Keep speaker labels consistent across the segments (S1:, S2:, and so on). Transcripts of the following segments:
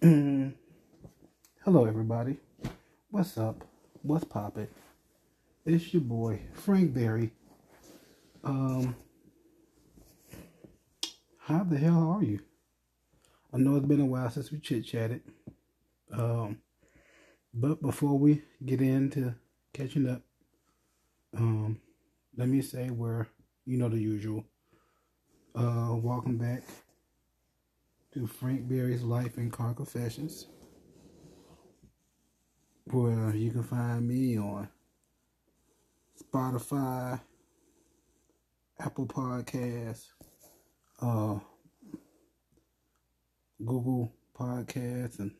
S1: Hello, everybody. What's up? What's poppin'? It's your boy Frank Berry. Um, how the hell are you? I know it's been a while since we chit chatted. Um, but before we get into catching up, um, let me say where you know the usual. Uh, welcome back to Frank Berry's Life and Car Confessions, where you can find me on Spotify, Apple Podcasts, uh, Google Podcasts, and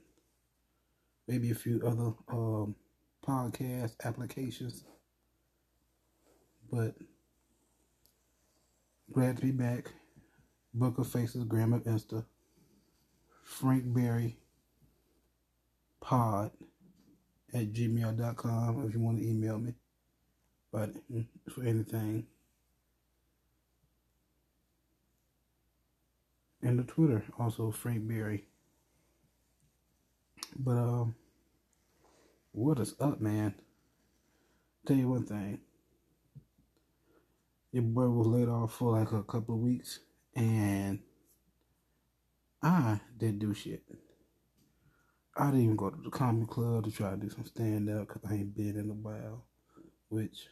S1: maybe a few other um, podcast applications. But glad to be back. Book of Faces, Grammar Insta. Frank Berry pod at gmail.com if you want to email me. But mm, for anything. And the Twitter, also Frank Berry. But um what is up, man? Tell you one thing. Your boy was laid off for like a couple of weeks and I didn't do shit. I didn't even go to the comedy club to try to do some stand up because I ain't been in a while. Which,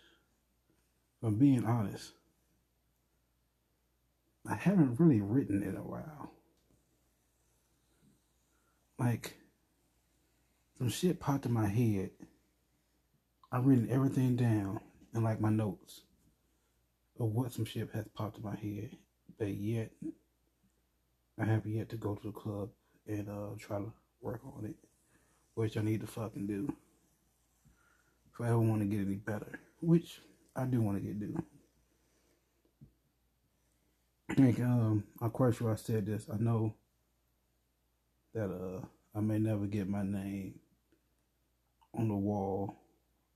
S1: I'm being honest, I haven't really written in a while. Like, some shit popped in my head. I've written everything down in like my notes of what some shit has popped in my head, but yet I have yet to go to the club and uh, try to work on it, which I need to fucking do if I ever want to get any better, which I do want to get do. Like, um, I'm quite sure I said this. I know that uh, I may never get my name on the wall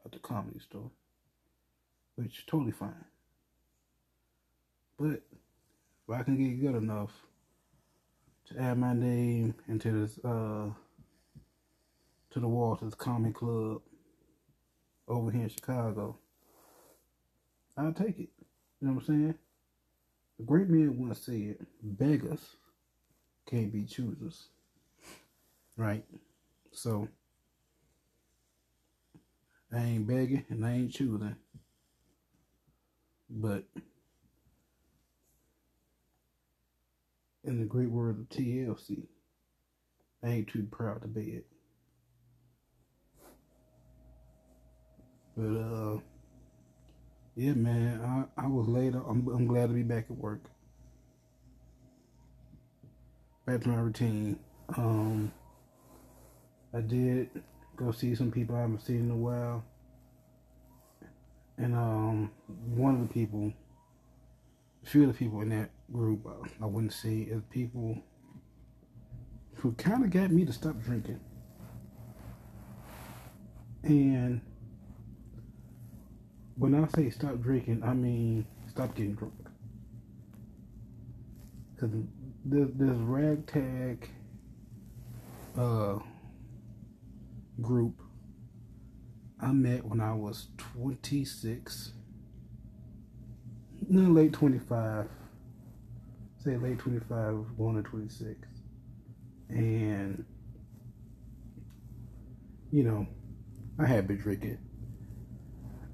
S1: at the comedy store, which is totally fine. But if I can get good enough to add my name into this uh to the wall to comedy club over here in Chicago, I'll take it. You know what I'm saying? The great man once said, beggars can't be choosers. Right? So I ain't begging and I ain't choosing. But in the great word of TLC, I ain't too proud to be it. But uh, yeah, man, I, I was late. I'm I'm glad to be back at work. Back to my routine. Um, I did go see some people I haven't seen in a while, and um, one of the people, a few of the people in that group uh, I wouldn't say as people who kind of got me to stop drinking. And when I say stop drinking, I mean stop getting drunk. Because this, this ragtag uh, group I met when I was 26, no, late 25 say late 25, going to 26. And, you know, I had been drinking.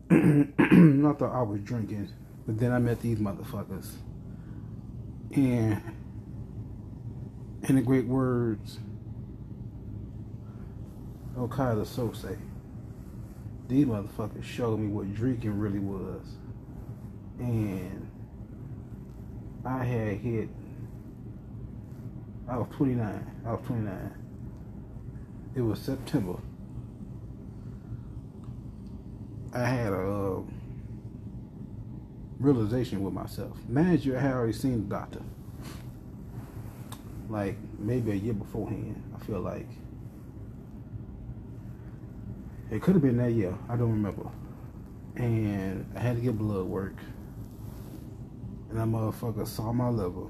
S1: Not that I was drinking, but then I met these motherfuckers. And, in the great words Keyser Söze, these motherfuckers showed me what drinking really was. And I had hit. I was 29. I was 29. It was September. I had a uh, realization with myself. Mind you, I had already seen the doctor. Like maybe a year beforehand. I feel like it could have been that year. I don't remember. And I had to get blood work and that motherfucker saw my liver.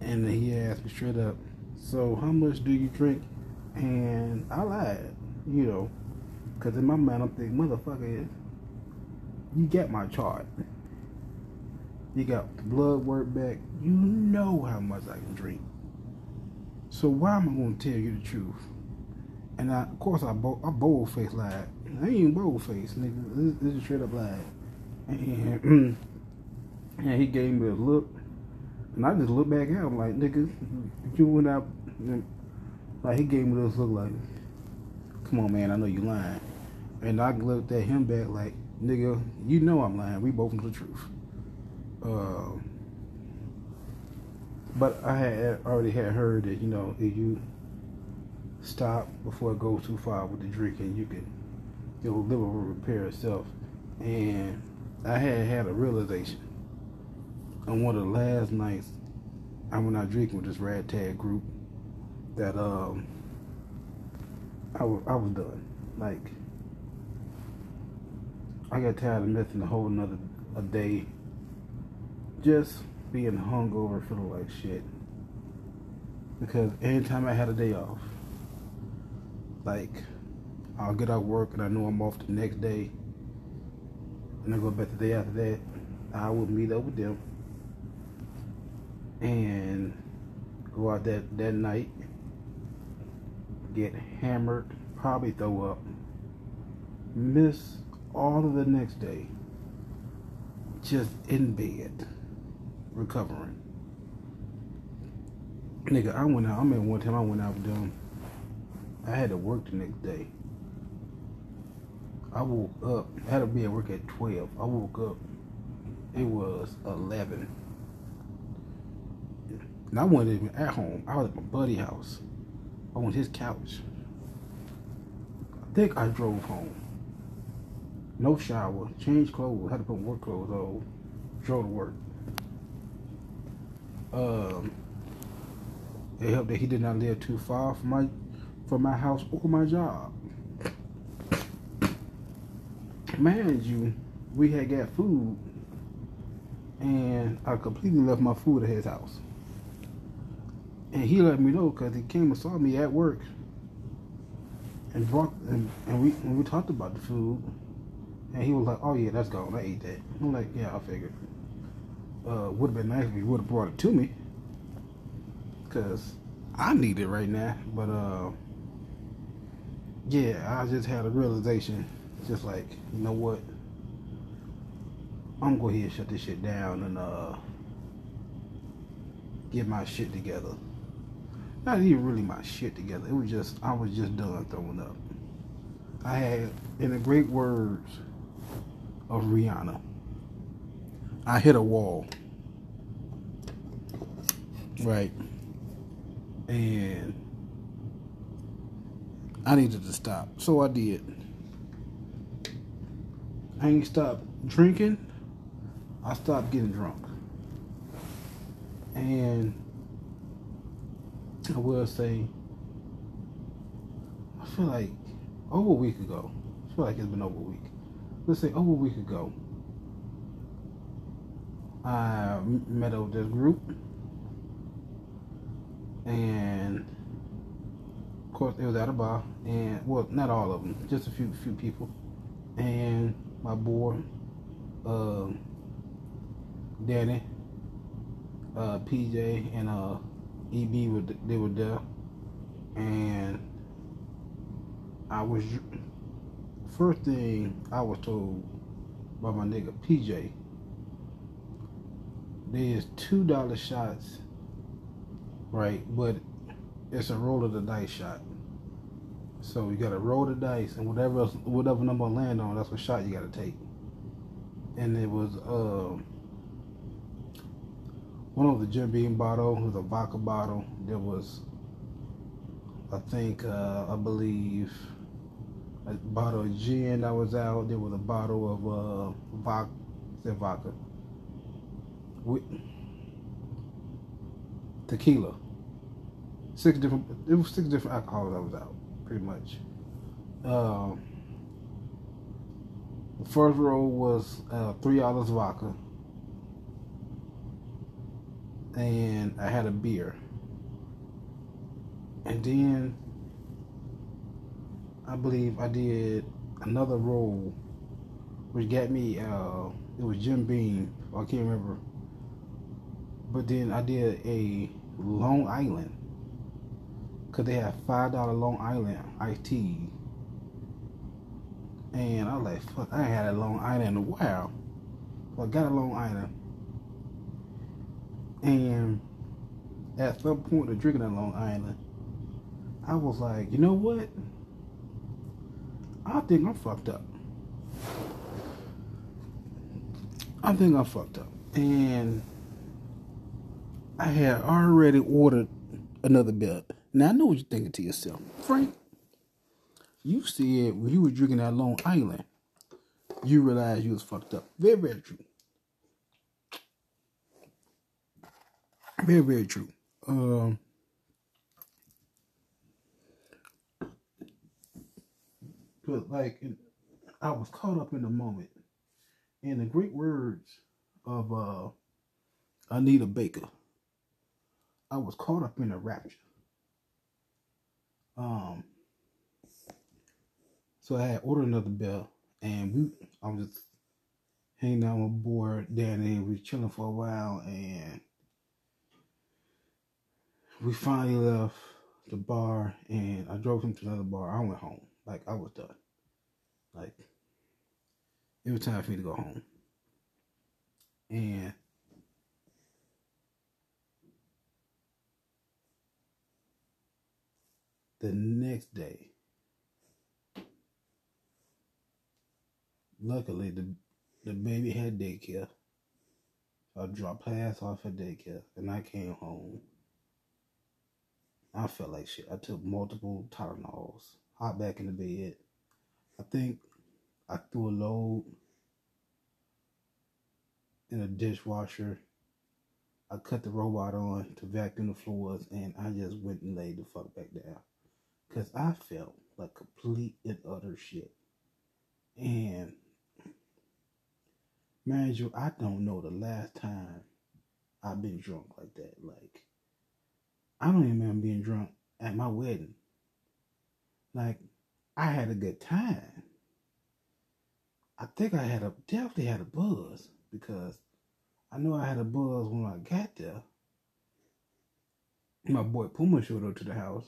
S1: And he asked me straight up, So how much do you drink? And I lied, you know, because in my mind I'm thinking, motherfucker, you get my chart. You got blood work back. You know how much I can drink. So why am I going to tell you the truth? And I, of course, I, bo- I bold face lied. I ain't bold face, nigga. This, this is straight up lie. And, and he gave me a look. And I just looked back at him like, nigga, you went out. Like, he gave me this look like, come on, man, I know you lying. And I looked at him back like, nigga, you know I'm lying. We both know the truth. Uh, but I had already had heard that, you know, if you stop before it goes too far with the drinking, you can, your liver will repair itself. And I had had a realization on one of the last nights I went out drinking with this ragtag group that um I was I was done. Like I got tired of missing a whole another a day just being hungover feeling like shit. Because anytime I had a day off, like I'll get out work and I know I'm off the next day and I go back the day after that, I will meet up with them and go out that, that night, get hammered, probably throw up, miss all of the next day, just in bed, recovering. Nigga, I went out, I remember one time I went out them, I had to work the next day. I woke up, I had to be at work at 12. I woke up, it was 11 and I wasn't even at home. I was at my buddy house. on his couch. I think I drove home. No shower, changed clothes, had to put work clothes on, drove to work. Um, it helped that he did not live too far from my from my house or my job. Mind you, we had got food, and I completely left my food at his house. And he let me know because he came and saw me at work and brought and, and we and we talked about the food and he was like, "Oh yeah, that's gone. I ate that." I'm like, "Yeah, I figured. Uh, would have been nice if you would have brought it to me, cause I need it right now." But uh, yeah, I just had a realization, just like, you know what? I'm gonna go ahead and shut this shit down and uh, get my shit together not even really my shit together. It was just I was just done throwing up. I had, in the great words of Rihanna, I hit a wall. Right. And I needed to stop. So I did. I ain't stopped drinking. I stopped getting drunk. And I will say, I feel like over a week ago, I feel like it's been over a week. Let's say over a week ago, I met up with this group, and of course it was at a bar, and well, not all of them, just a few few people, and my boy, uh, Danny, uh, PJ, and uh, EB were they were there, and I was first thing I was told by my nigga PJ. There's two dollar shots, right? But it's a roll of the dice shot. So you gotta roll the dice, and whatever whatever number land on, that's what shot you gotta take. And it was uh one of the Jim Beam bottle was a vodka bottle. There was, I think, uh, I believe, a bottle of gin that was out. There was a bottle of uh, vodka, said vodka, with tequila. Six different. It was six different alcohols that was out, pretty much. Um, the first row was uh, three dollars vodka and I had a beer. And then I believe I did another roll, which got me uh it was Jim Beam, I can't remember. But then I did a Long Island. Cause they had five dollar Long Island iced tea. And I was like, fuck, I ain't had a Long Island in a while. So I got a Long Island. And at some point of drinking that Long Island, I was like, you know what? I think I'm fucked up. I think I'm fucked up. And I had already ordered another beer. Now I know what you're thinking to yourself. Frank, you said when you were drinking that Long Island, you realized you was fucked up. Very, very true. Very, very true. Um, but like, I was caught up in the moment, in the great words of uh, Anita Baker. I was caught up in a rapture. Um, so I had ordered another bell, and we, I was just hanging out board down there. We was chilling for a while, and we finally left the bar, and I drove him to another bar. I went home, like I was done. Like it was time for me to go home, and the next day, luckily the the baby had daycare. I dropped her ass off at daycare and I came home. I felt like shit. I took multiple Tylenols, hot back in the bed. I think I threw a load in a dishwasher. I cut the robot on to vacuum the floors and I just went and laid the fuck back down. Because I felt like complete and utter shit. And, man, you, I don't know the last time I've been drunk like that. Like, I don't even remember being drunk at my wedding. Like, I had a good time. I think I had a definitely had a buzz because I know I had a buzz when I got there. My boy Puma showed up to the house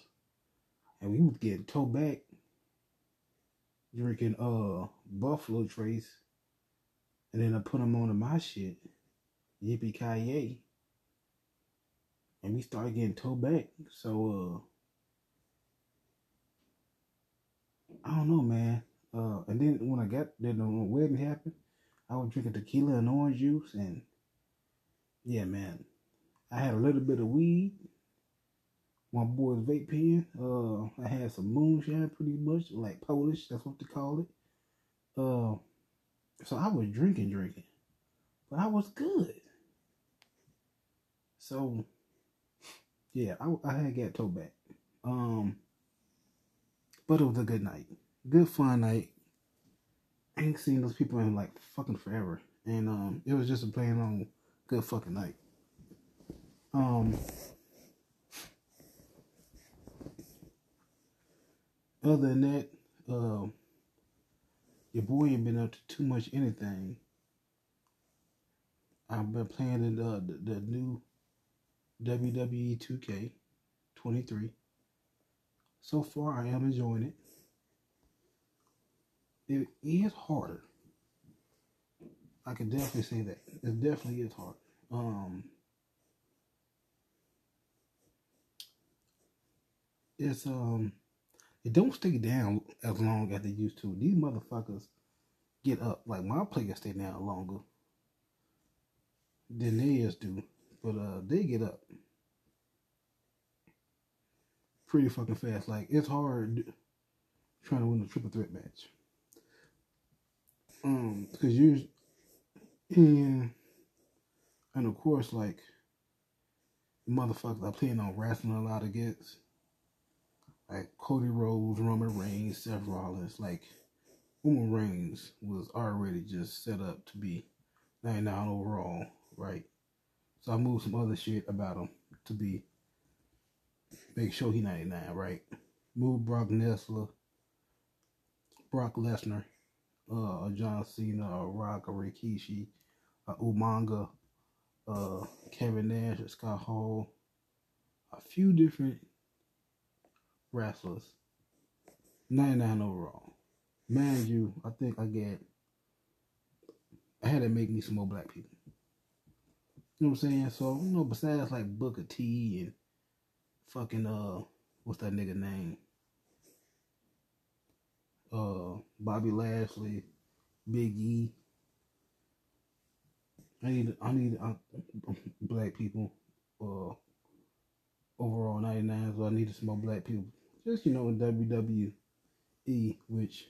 S1: and we was getting towed back drinking uh Buffalo Trace, and then I put him on to my shit, Yippee Ki and we started getting towed back. So uh, I don't know, man. Uh, and then when I got then the wedding happened, I was drinking tequila and orange juice, and yeah, man, I had a little bit of weed my boy's vape pen. Uh, I had some moonshine, pretty much like Polish. That's what they call it. Uh, so I was drinking, drinking, but I was good. So, yeah, I, I had got towed back. Um, but it was a good night, good fun night. I ain't seen those people in like fucking forever, and um, it was just a plain on good fucking night. Um. other than that, uh, your boy ain't been up to too much anything. I've been playing the, uh, the, the new WWE 2K 23. So far, I am enjoying it. It is harder. I can definitely say that. It definitely is hard. Um, it's um it don't stay down as long as they used to. These motherfuckers get up. Like my players stay down longer than theirs do. But uh they get up pretty fucking fast. Like it's hard trying to win a triple threat match. Um, because you and and of course like motherfuckers I playing on wrestling a lot against like Cody Rhodes, Roman Reigns, Seth Rollins, like Roman Reigns was already just set up to be 99 overall, right? So I moved some other shit about him to be make sure he 99, right? Move Brock Lesnar, Brock Lesnar, uh, John Cena, or Rock, or Rikishi, uh, Umaga, uh, Kevin Nash, Scott Hall, a few different wrestlers. 99 overall. Mind you, I think I get, I had to make me some more black people. You know what I'm saying? So, you know, besides like Booker T and fucking, uh, what's that nigga name? Uh, Bobby Lashley, Big E. I need, I need uh, black people, uh, overall 99, so I needed some more black people. Just, you know, in WWE, which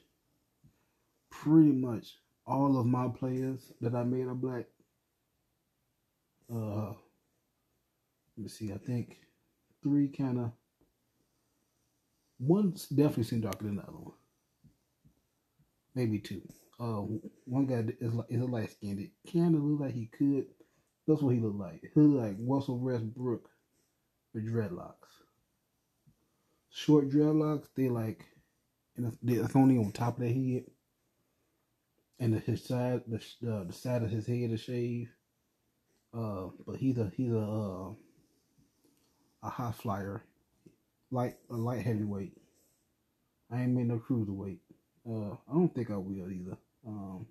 S1: pretty much all of my players that I made are black. Uh, let me see, I think three kind of, one definitely seemed darker than the other one. Maybe two. Uh, one guy is, is a light skinned. It kind of look like he could. That's what he looked like. He looked like Russell Westbrook with dreadlocks. Short dreadlocks, they like, and it's only on top of their head, and the, his side, the uh, the side of his head is shaved. Uh, but he's a he's a uh, a high flyer, light a light heavyweight. I ain't made no cruiserweight. Uh, I don't think I will either. Um,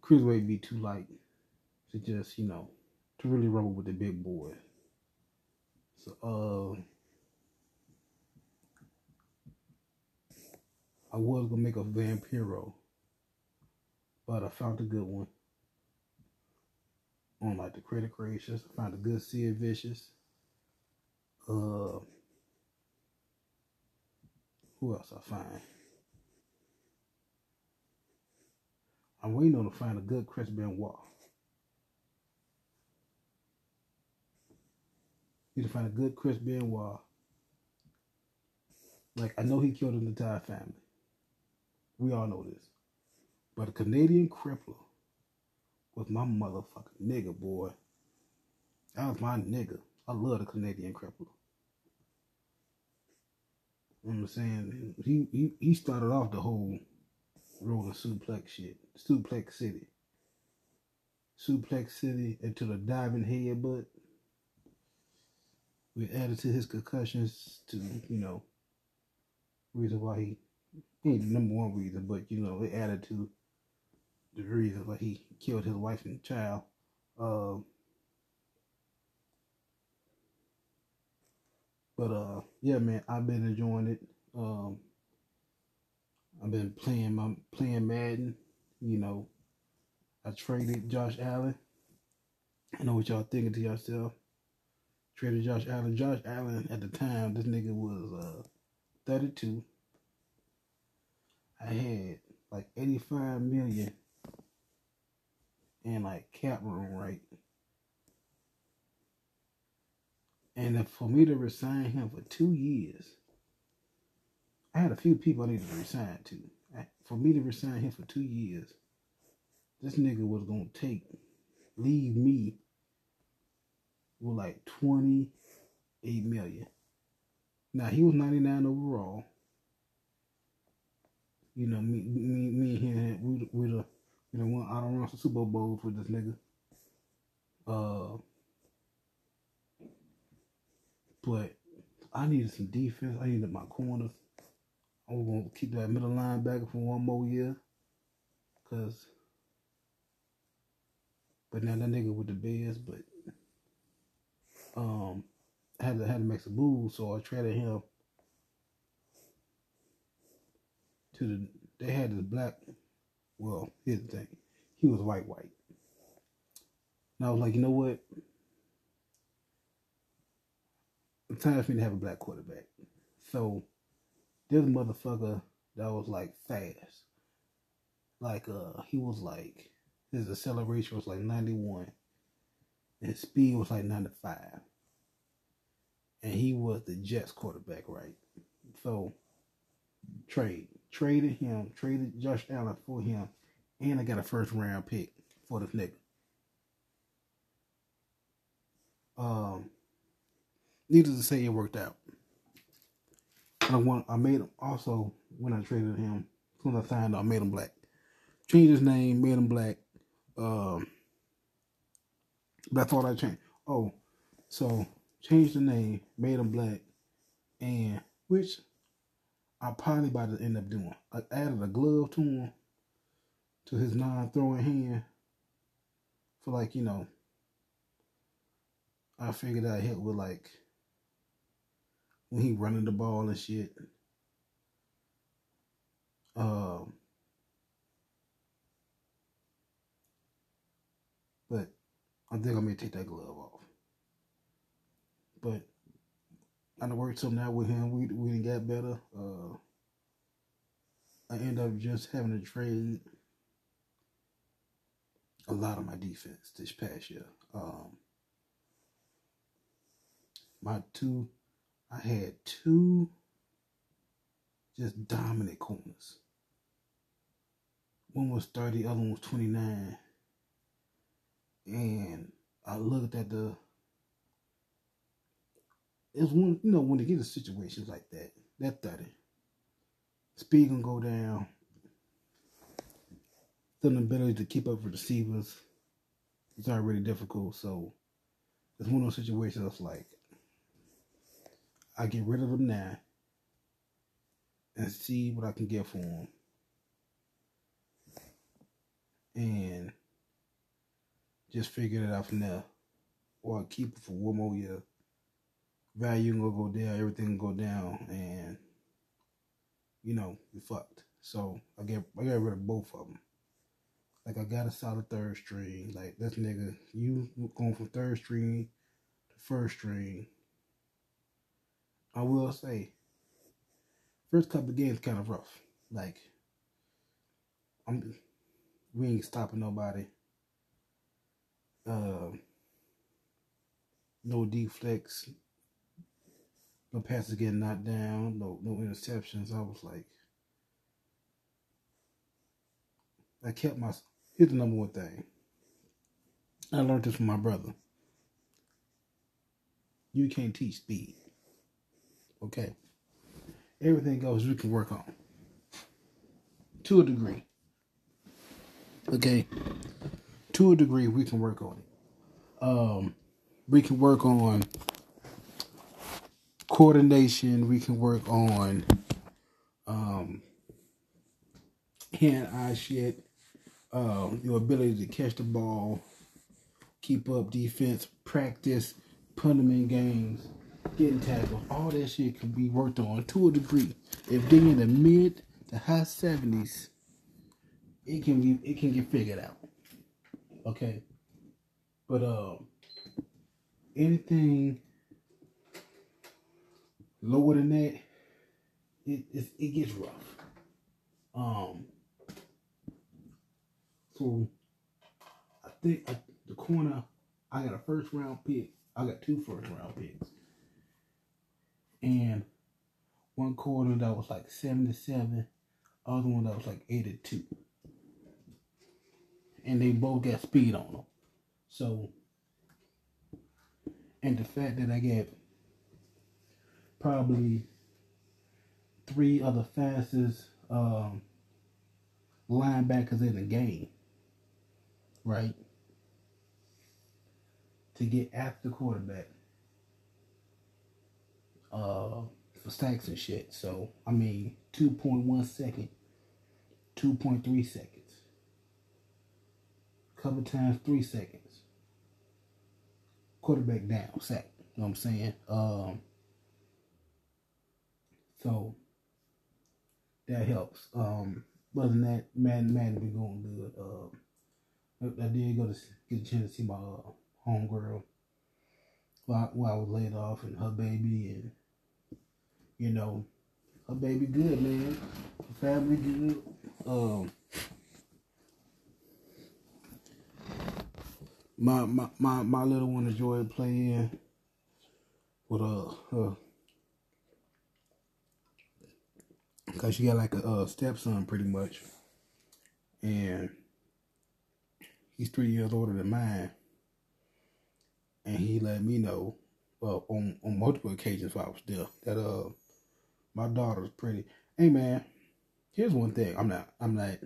S1: cruiserweight be too light to just, you know, to really rumble with the big boy. So, uh, I was gonna make a Vampiro, but I found a good one on like the Credit Creations. I found a good Sid Vicious. Uh, who else I find? I'm waiting on to find a good Chris Benoit. Need to find a good Chris Benoit. Like I know he killed an entire family. We all know this. But a Canadian crippler was my motherfucking nigga, boy. That was my nigga. I love the Canadian crippler. You know what I'm saying? He, he he started off the whole rolling suplex shit. Suplex City. Suplex City into the diving headbutt. We added to his concussions to, you know, reason why he ain't the number one reason, but you know, it added to the reason why he killed his wife and child. Um, but uh, yeah, man, I've been enjoying it. Um, I've been playing my playing Madden. You know, I traded Josh Allen. I know what y'all thinking to yourself. Traded Josh Allen. Josh Allen at the time, this nigga was uh 32. I had like 85 million like cap room, right? And for me to resign him for two years, I had a few people I needed to resign to. For me to resign him for two years, this nigga was gonna take, leave me with like 28 million. Now he was 99 overall. You know, me, me, me and him, we, we the, you know, I don't run some Super Bowls with this nigga. Uh, but I needed some defense. I needed my corners. I'm gonna keep that middle linebacker for one more year, cause. But now that nigga with the Bears, but um, had to had to make some moves, so I traded him to the. They had this black. Well, here's the thing, he was white white. And I was like, you know what? It's time for me to have a black quarterback. So this motherfucker that was like fast. Like uh he was like his acceleration was like 91 and speed was like 95. And he was the Jets quarterback, right? So trade. Traded him, traded Josh Allen for him, and I got a first round pick for this nigga. Um, needless to say, it worked out. I want. I made him also when I traded him. As I signed, I made him black. Changed his name, made him black. Um, that's all I changed. Oh, so changed the name, made him black, and which I probably about to end up doing. I added a glove to him, to his non-throwing hand, for like you know. I figured I'd help with like when he running the ball and shit. Um, but I think I'm gonna take that glove off. But I worked something out with him. We we didn't get better. Uh, I end up just having to trade a lot of my defense this past year. Um, my two, I had two just dominant corners. One was 30, the other one was 29. And I looked at the it's one you know when they get in situations like that, that 30. Speed gonna go down. The ability to keep up with receivers is already difficult. So it's one of those situations that's like I get rid of them now and see what I can get for them. And just figure it out from there. Or I keep it for one more year. Value gonna go down, everything go down, and you know, we fucked. So I get I got rid of both of them. Like I got a solid third string. Like this nigga, you going from third string to first string. I will say, first couple games kind of rough. Like I'm, we ain't stopping nobody. Uh, no deflects, no passes getting knocked down, no no interceptions. I was like, I kept my. Here's the number one thing. I learned this from my brother. You can't teach speed. Okay. Everything else we can work on. To a degree. Okay. To a degree we can work on it. Um we can work on coordination, we can work on um hand eye shit, um, your ability to catch the ball, keep up defense, practice, put them in games getting tackled, all that shit can be worked on to a degree. If they're in the mid to high seventies, it can be it can get figured out. Okay, but um, anything lower than that, it it, it gets rough. Um, so I think I, the corner, I got a first round pick. I got two first round picks and one corner that was like 77, other one that was like 82. And they both got speed on them. So, and the fact that I get probably three of the fastest um, linebackers in the game, right? To get after the quarterback uh, for stacks and shit. So, I mean, 2.1 second, 2.3 seconds. Couple times, three seconds. Quarterback down, sack. You know what I'm saying? Um, so, that helps. Um, other than that, man, man, been going good. Uh, I, I did go to get a chance to see my uh, homegirl while, while I was laid off and her baby and you know, her baby good, man. Her family good. Um, my my my my little one enjoyed playing with uh her because she got like a uh, stepson pretty much, and he's three years older than mine, and he let me know, well, on on multiple occasions while I was there, that uh, my daughter's pretty. Hey man, here's one thing. I'm not. I'm not.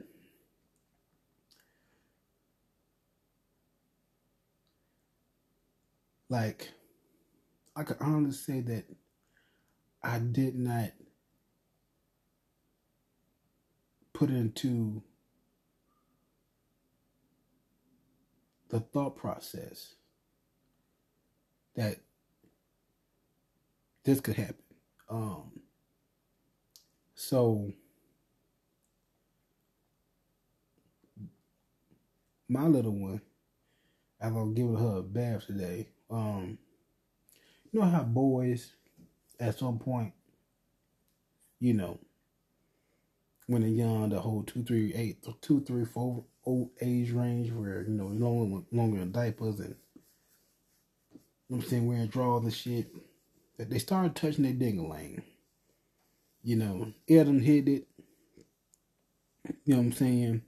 S1: Like, I can honestly say that I did not put into the thought process that this could happen. Um, so my little one, I'm gonna give her a bath today. Um, you know how boys, at some point, you know, when they're young, the whole two, three, eight, two, three, four old age range where you know no longer longer diapers and I'm saying wearing drawers and shit. That they started touching their dingaling. You know, Adam hit it. You know what I'm saying?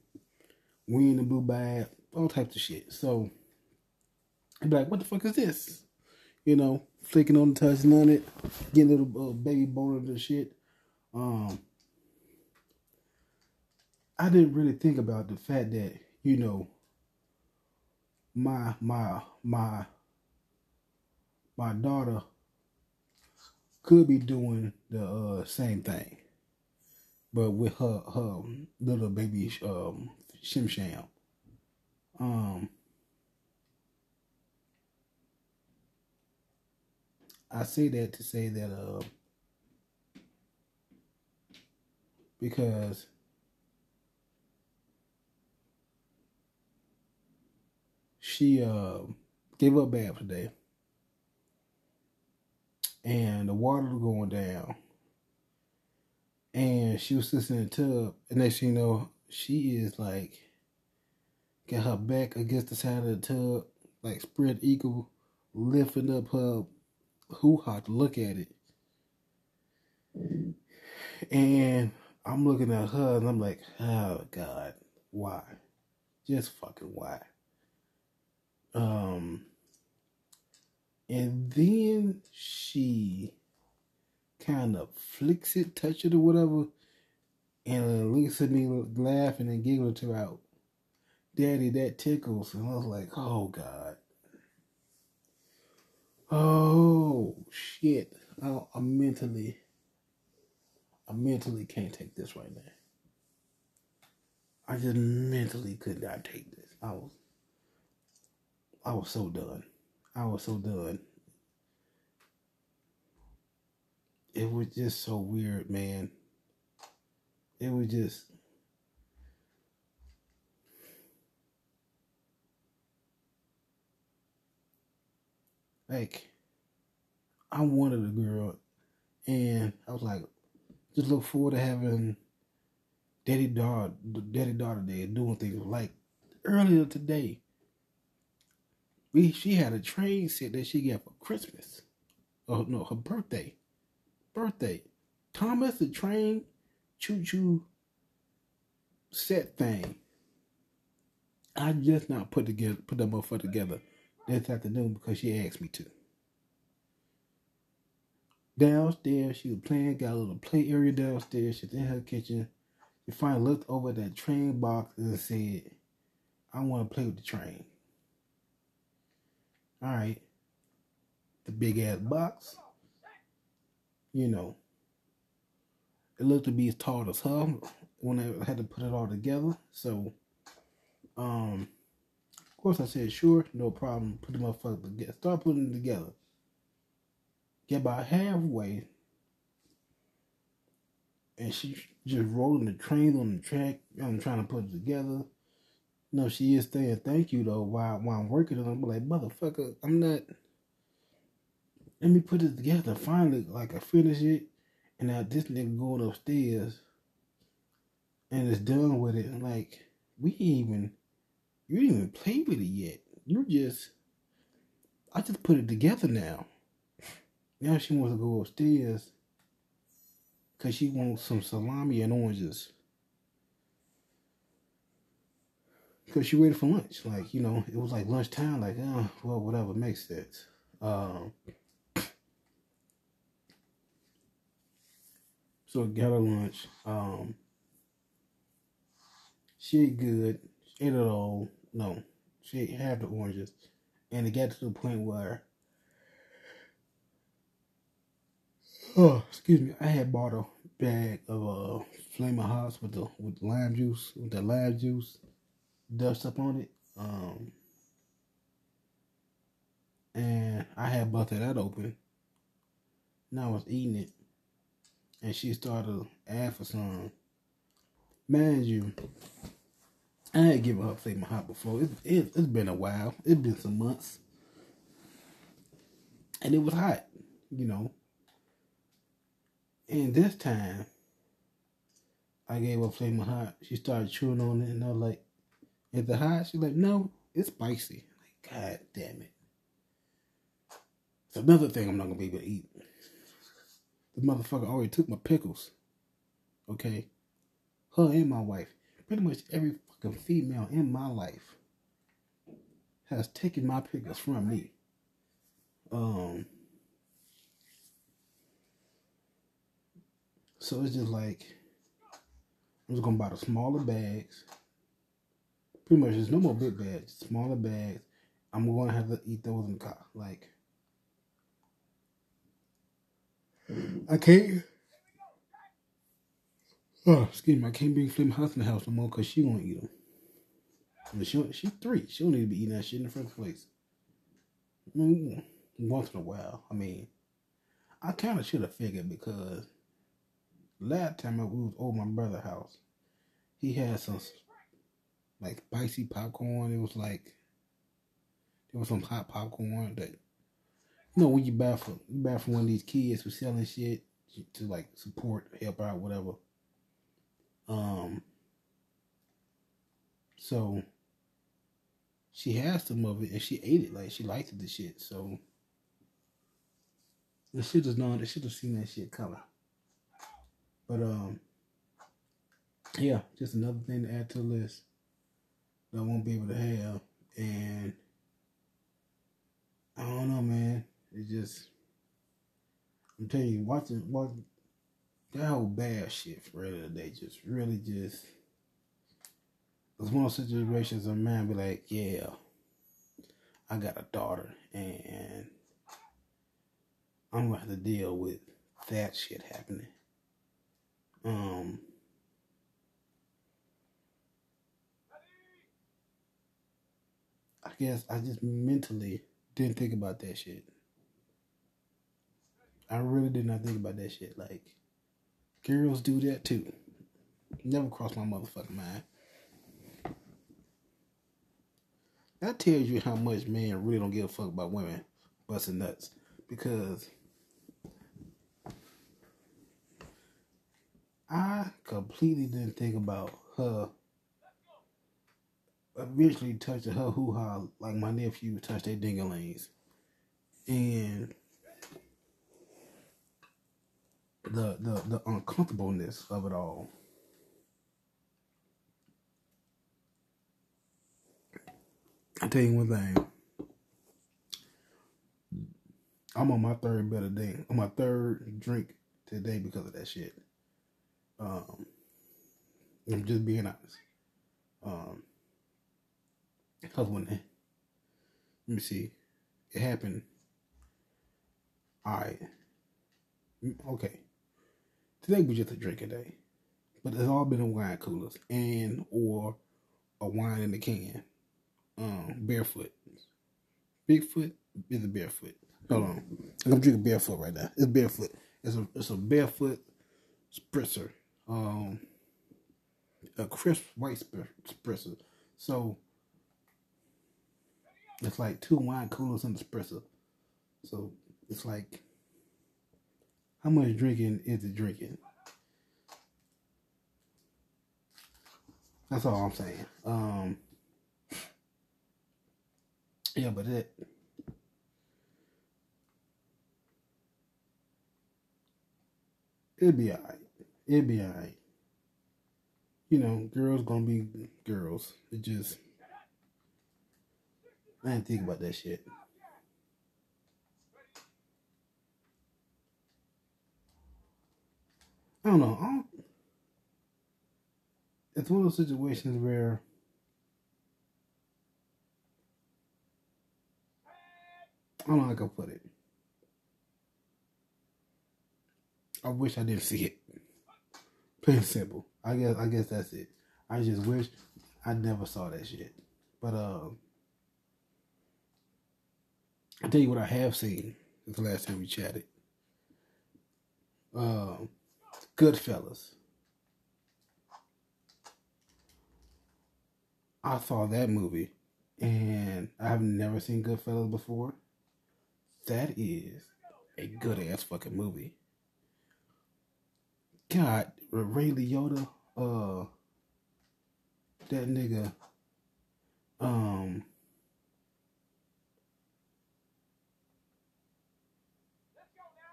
S1: We in the blue bag, all types of shit. So I'd be like, what the fuck is this? You know, flicking on the touching on it, getting a little uh, baby boners and shit. Um, I didn't really think about the fact that you know my my my my daughter could be doing the uh, same thing, but with her her little baby um Shim Sham. Um, I say that to say that uh because she uh gave up bath today and the water was going down. And she was sitting in the tub. And next you know she is like got her back against the side of the tub. Like spread eagle lifting up her hoo-ha to look at it. And i'm looking at her and i'm like oh god why? Just fucking why um, and then she kind of flicks it, touch it or whatever, and looks at me laughing and giggling to out, Daddy, that tickles. And I was like, oh God. Oh shit. I, I mentally, I mentally can't take this right now. I just mentally could not take this. I was I was so done. I was so done. It was just so weird, man. It was just like I wanted a girl and I was like just look forward to having daddy daughter daddy daughter day doing things like earlier today we she had a train set that she got for Christmas. Oh no, her birthday. Birthday. Thomas the train choo choo set thing. I just not put together put that motherfucker together this afternoon because she asked me to. Downstairs, she was playing, got a little play area downstairs. She's in her kitchen. She finally looked over that train box and said, I want to play with the train. All right. The big ass box. You know. It looked to be as tall as her when I had to put it all together. So, um, of course I said, sure, no problem. Put the motherfucker together. Start putting it together. Get about halfway. And she just rolling the train on the track. I'm trying to put it together. No, she is saying thank you though while while I'm working and I'm like, motherfucker, I'm not let me put it together. Finally, like I finish it and now this nigga going upstairs and it's done with it. I'm like, we even you didn't even play with it yet. You just I just put it together now. Now she wants to go upstairs because she wants some salami and oranges. Because she waited for lunch. Like, you know, it was like lunchtime, like, oh, well, whatever, makes sense. Um, so got her lunch. Um, she ate good. She ate it all. No, she ate half the oranges, and it got to the point where, oh, excuse me, I had bought a bag of uh Flaming Hots with the with lime juice with the lime juice dust up on it. Um, and I had busted that open. And I was eating it, and she started to ask for some. Mind you, I had given her Flaming Hot before. It, it, it's been a while. It's been some months. And it was hot, you know. And this time, I gave her Flaming Hot. She started chewing on it, and I was like, Is it hot? She's like, No, it's spicy. Like, God damn it. It's another thing I'm not to be able to eat. The motherfucker already took my pickles. Okay? Her and my wife. Pretty much every fucking female in my life has taken my pickles from me. Um, so it's just like I'm just gonna buy the smaller bags. Pretty much, there's no more big bags, smaller bags. I'm gonna have to eat those in the car. Like, I can't. Oh, excuse me. I can't bring Flim House in the house no more because she won't eat them. But she, she's three. She don't need to be eating that shit in the first place. Mm, once in a while. I mean, I kind of should have figured because last time I was over my brother's house, he had some like spicy popcorn. It was like there was some hot popcorn that you know when you buy for you buy from one of these kids who selling shit to like support, help out, whatever. Um. So she has some of it and she ate it like she liked the shit. So the shit is known. They should have seen that shit coming. But um, yeah, just another thing to add to the list that I won't be able to have, and I don't know, man. It's just I'm telling you, watching watching that whole bad shit for real today just really just it's one of those situations a man be like, yeah, I got a daughter and I'm gonna have to deal with that shit happening. Um I guess I just mentally didn't think about that shit. I really did not think about that shit. Like, girls do that too. Never crossed my motherfucking mind. That tells you how much men really don't give a fuck about women busting nuts. Because I completely didn't think about her eventually touching her hoo ha like my nephew touched their dinglings. And the, the the uncomfortableness of it all. I tell you one thing. I'm on my third better day. On my third drink today because of that shit. Um, I'm just being honest. Um, because when let me see, it happened. All right. Okay. Today was just a drinking day, but it's all been in wine coolers and or a wine in the can um, barefoot. Bigfoot is a barefoot. Hold on, I'm drinking barefoot right now. It's barefoot. It's a it's a barefoot spritzer. Um, a crisp white spritzer. So it's like two wine coolers and espresso. So it's like how much drinking is it drinking? That's all I'm saying. Um yeah, but it it'll be alright. It'll be alright. You know, girls gonna be girls. It just I didn't think about that shit. I don't know. I don't, it's one of those situations where I don't know how to put it. I wish I didn't see it. Plain and simple. I guess I guess that's it. I just wish I never saw that shit. But um I'll tell you what I have seen since the last time we chatted. Uh, Goodfellas. I saw that movie and I've never seen Goodfellas before. That is a good ass fucking movie. God, Ray Liotta, uh, that nigga, um,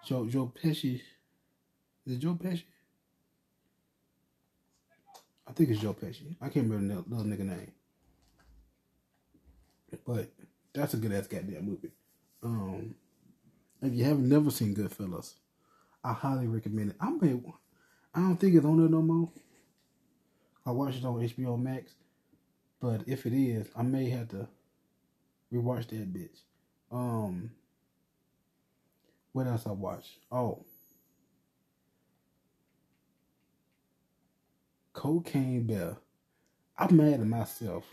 S1: Joe Joe Pesci, is it Joe Pesci? I think it's Joe Pesci. I can't remember the other nigga name, but that's a good ass goddamn movie. Um, if you haven't never seen Goodfellas, I highly recommend it. I may, I don't think it's on there no more. I watched it on HBO Max, but if it is, I may have to rewatch that bitch. Um, what else I watched? Oh, Cocaine Bear. I'm mad at myself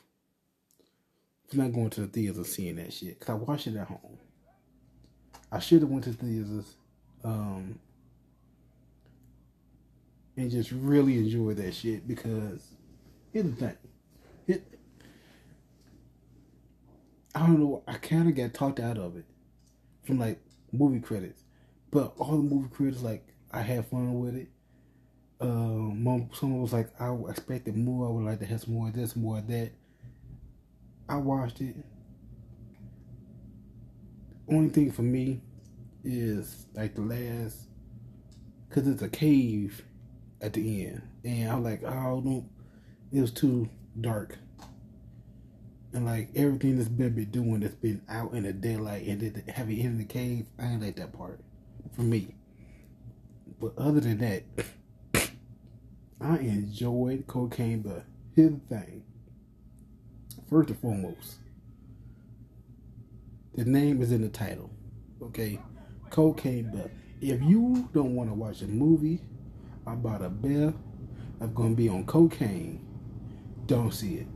S1: for not going to the theaters and seeing that shit because I watched it at home. I should have went to the theaters um, and just really enjoyed that shit because here's the thing. It, I don't know. I kind of got talked out of it from like movie credits, but all the movie credits like I had fun with it. Um, someone was like, I expected more. I would like to have some more of this, more of that. I watched it. Only thing for me is like the last, cause it's a cave at the end, and I'm like, oh no, it was too dark. And like everything that's been been doing that's been out in the daylight and then having in the cave, I ain't like that part for me. But other than that, I enjoyed cocaine, but here's the thing. First and foremost, the name is in the title. Okay? Cocaine Bear. If you don't want to watch a movie about a bear that's going to be on cocaine, don't see it.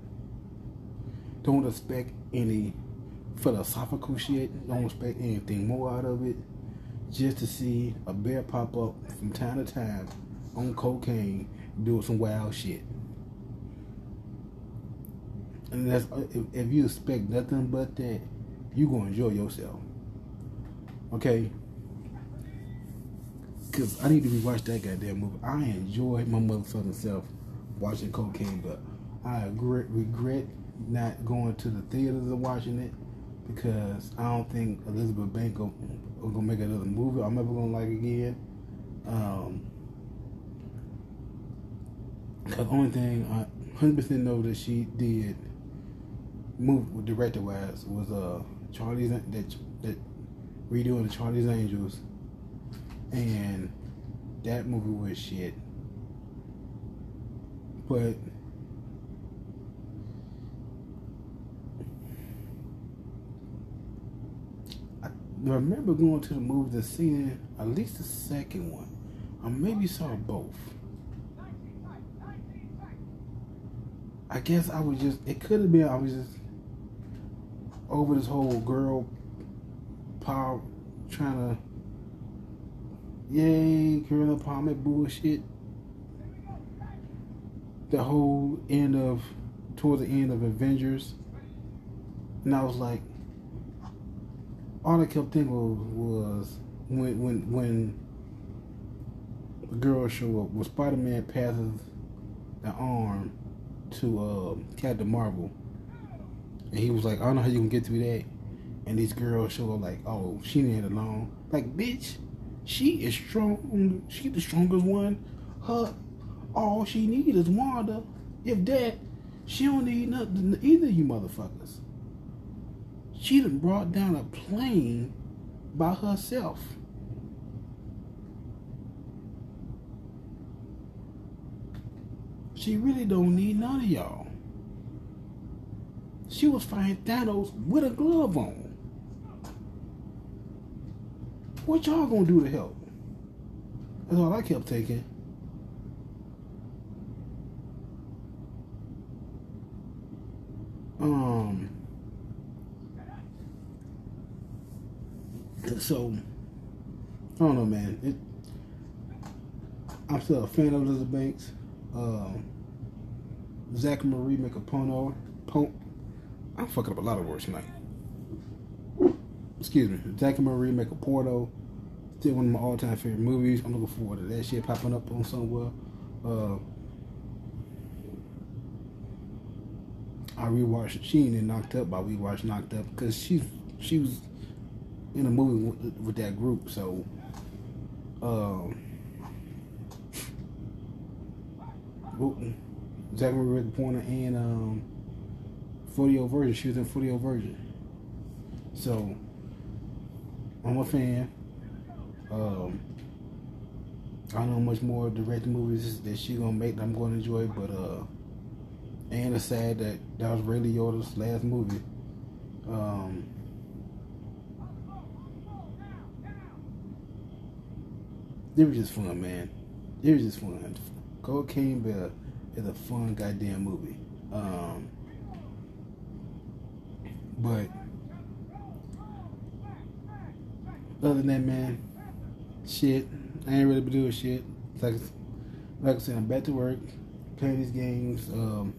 S1: Don't expect any philosophical shit. Don't expect anything more out of it. Just to see a bear pop up from time to time on cocaine doing some wild shit. And that's if, if you expect nothing but that, you gonna enjoy yourself. Okay? Cause I need to rewatch that goddamn movie. I enjoyed my motherfucking self watching cocaine, but I regret regret not going to the theaters and watching it because I don't think Elizabeth Banks will, gonna make another movie I'm ever gonna like again. Um, the only thing I hundred percent know that she did move with director wise was uh Charlie's that that redoing the Charlie's Angels, and that movie was shit. But I remember going to the movie and seeing at least the second one. I maybe saw both. I guess I was just, it could have been, I was just over this whole girl power trying to, yay, girl empowerment bullshit. The whole end of, toward the end of Avengers. And I was like, all I kept thinking was when, when, when the girl showed up, when Spider Man passes the arm to uh, Captain Marvel, and he was like, "I don't know how you gonna get through that." And these girls show up like, "Oh, she ain't alone." Like, bitch, she is strong. She the strongest one. Her, all she need is Wanda. If that, she don't need nothing. Either you motherfuckers. She done brought down a plane by herself. She really don't need none of y'all. She was fighting Thanos with a glove on. What y'all gonna do to help? That's all I kept taking. Um. So, I don't know, man. It, I'm still a fan of Elizabeth Banks. Um, Zack Miri I'm fucking up a lot of words tonight. Excuse me. Zack Miri make a porno. Still one of my all-time favorite movies. I'm looking forward to that shit popping up on somewhere. Uh, I rewatched. She ain't knocked up, but we watched knocked up because she she was in a movie with, with that group. So, um, Zack Miri Pointer and um, 40 Year Virgin. She was in 40 Year Virgin. So, I'm a fan. Um, I don't know much more direct movies that she gonna make that I'm gonna enjoy, but uh, and it's sad that that was Ray Liotta's last movie. Um, it was just fun, man. It was just fun. Cocaine Bear is a fun goddamn movie. Um, but other than that, man, shit, I ain't really been doing shit. Like, like I said, I'm back to work, playing these games, um,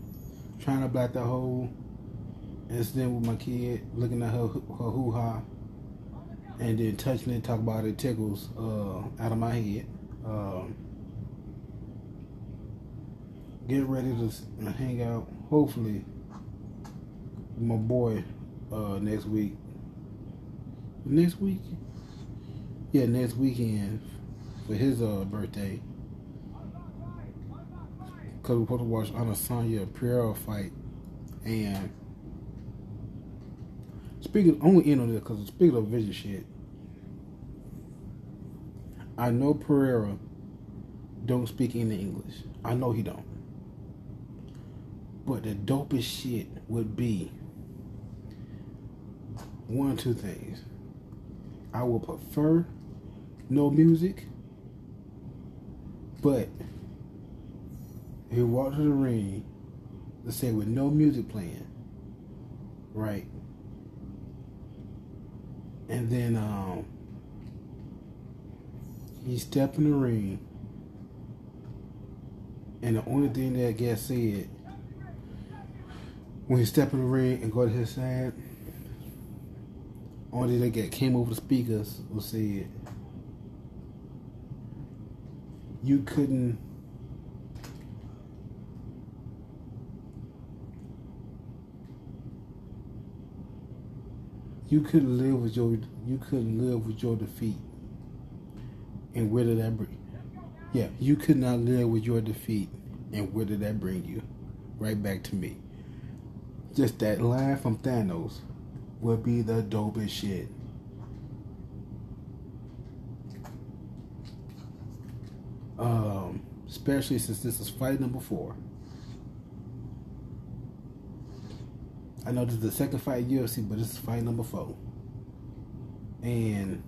S1: trying to block the whole incident with my kid, looking at her her hoo ha, and then touching it, talk about it tickles uh, out of my head. Um, get ready to hang out. Hopefully, my boy uh, next week. Next week, yeah, next weekend for his uh, birthday. Cause we're supposed to watch Adesanya Pereira fight, and speaking, I'm gonna end on this because speaking of vision shit, I know Pereira don't speak any English. I know he don't. But the dopest shit would be one two things. I would prefer no music, but he you walk to the ring, let's say with no music playing, right? And then um, he step in the ring, and the only thing that gets said when he step in the ring and go to his side, only they get came over the speakers was said, you couldn't you couldn't live with your you couldn't live with your defeat. And where did that bring yeah, you could not live with your defeat and where did that bring you? Right back to me. Just that line from Thanos would be the dopest shit. Um, especially since this is fight number four. I know this is the second fight UFC, but this is fight number four. And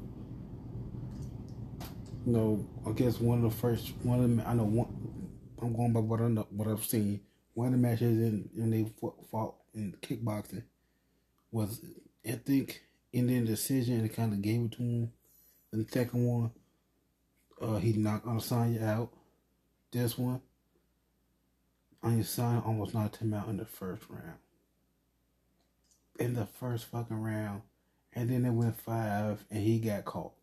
S1: you know, I guess one of the first one of the I know one I'm going by what I know what I've seen. One of the matches in in they fought in kickboxing was I think Indian decision and kind of gave it to him. And the second one, uh, he knocked Adesanya out. This one, Adesanya almost knocked him out in the first round. In the first fucking round, and then it went five, and he got caught.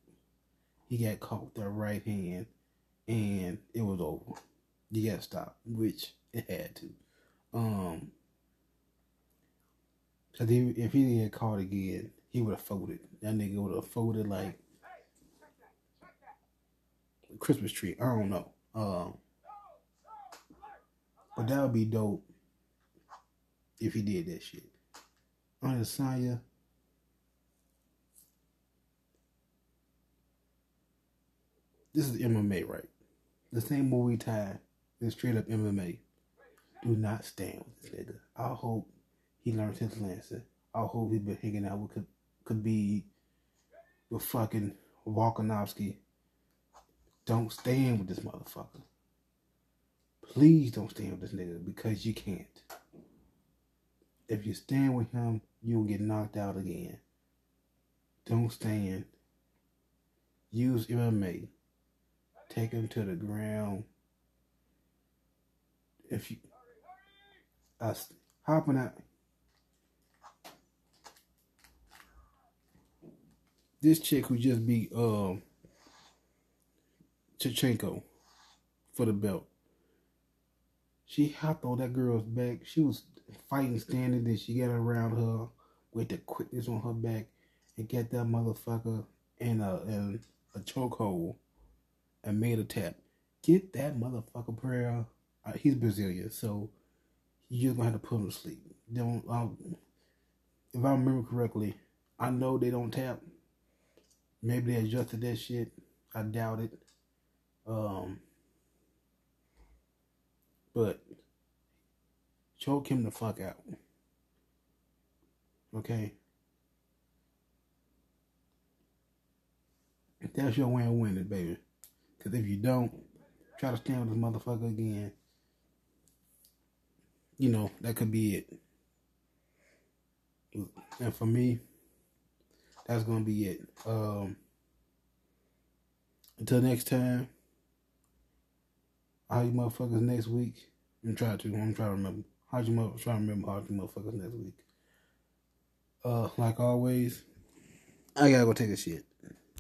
S1: He got caught with that right hand, and it was over. You got stopped, which it had to. Um, Cause if, he didn't get caught again, he would have folded. That nigga would have folded like Christmas tree. I don't know. Um, but that would be dope if he did that shit. Saya. This is MMA, right? The same movie tie is straight up MMA. do not stand with this nigga. I hope he learns his lesson. I hope he been hanging out with could be with fucking Volkanovski. Don't stand with this motherfucker. Please don't stand with this nigga because you can't. If you stand with him, you'll get knocked out again. Don't stand. Use MMA. Take him to the ground. If you us hopping out this chick who just beat um Shevchenko for the belt. She hopped on that girl's back. She was fighting standard then she got around her with the quickness on her back and get that motherfucker in a in a chokehold and made a tap. Get that motherfucker prayer. Uh, he's Brazilian, so you just gonna have to put him to sleep. Don't. Um, if I remember correctly, I know they don't tap. Maybe they adjusted that shit. I doubt it. Um, but choke him the fuck out. Okay. That's your way of winning, baby. Because if you don't, try to stand with this motherfucker again. You know, that could be it. And for me, that's gonna be it. Um, until next time, how you motherfuckers next week? I'm trying to. I'm trying to remember. How you motherfuckers trying to remember how you motherfuckers next week? Uh, like always, I gotta go take a shit.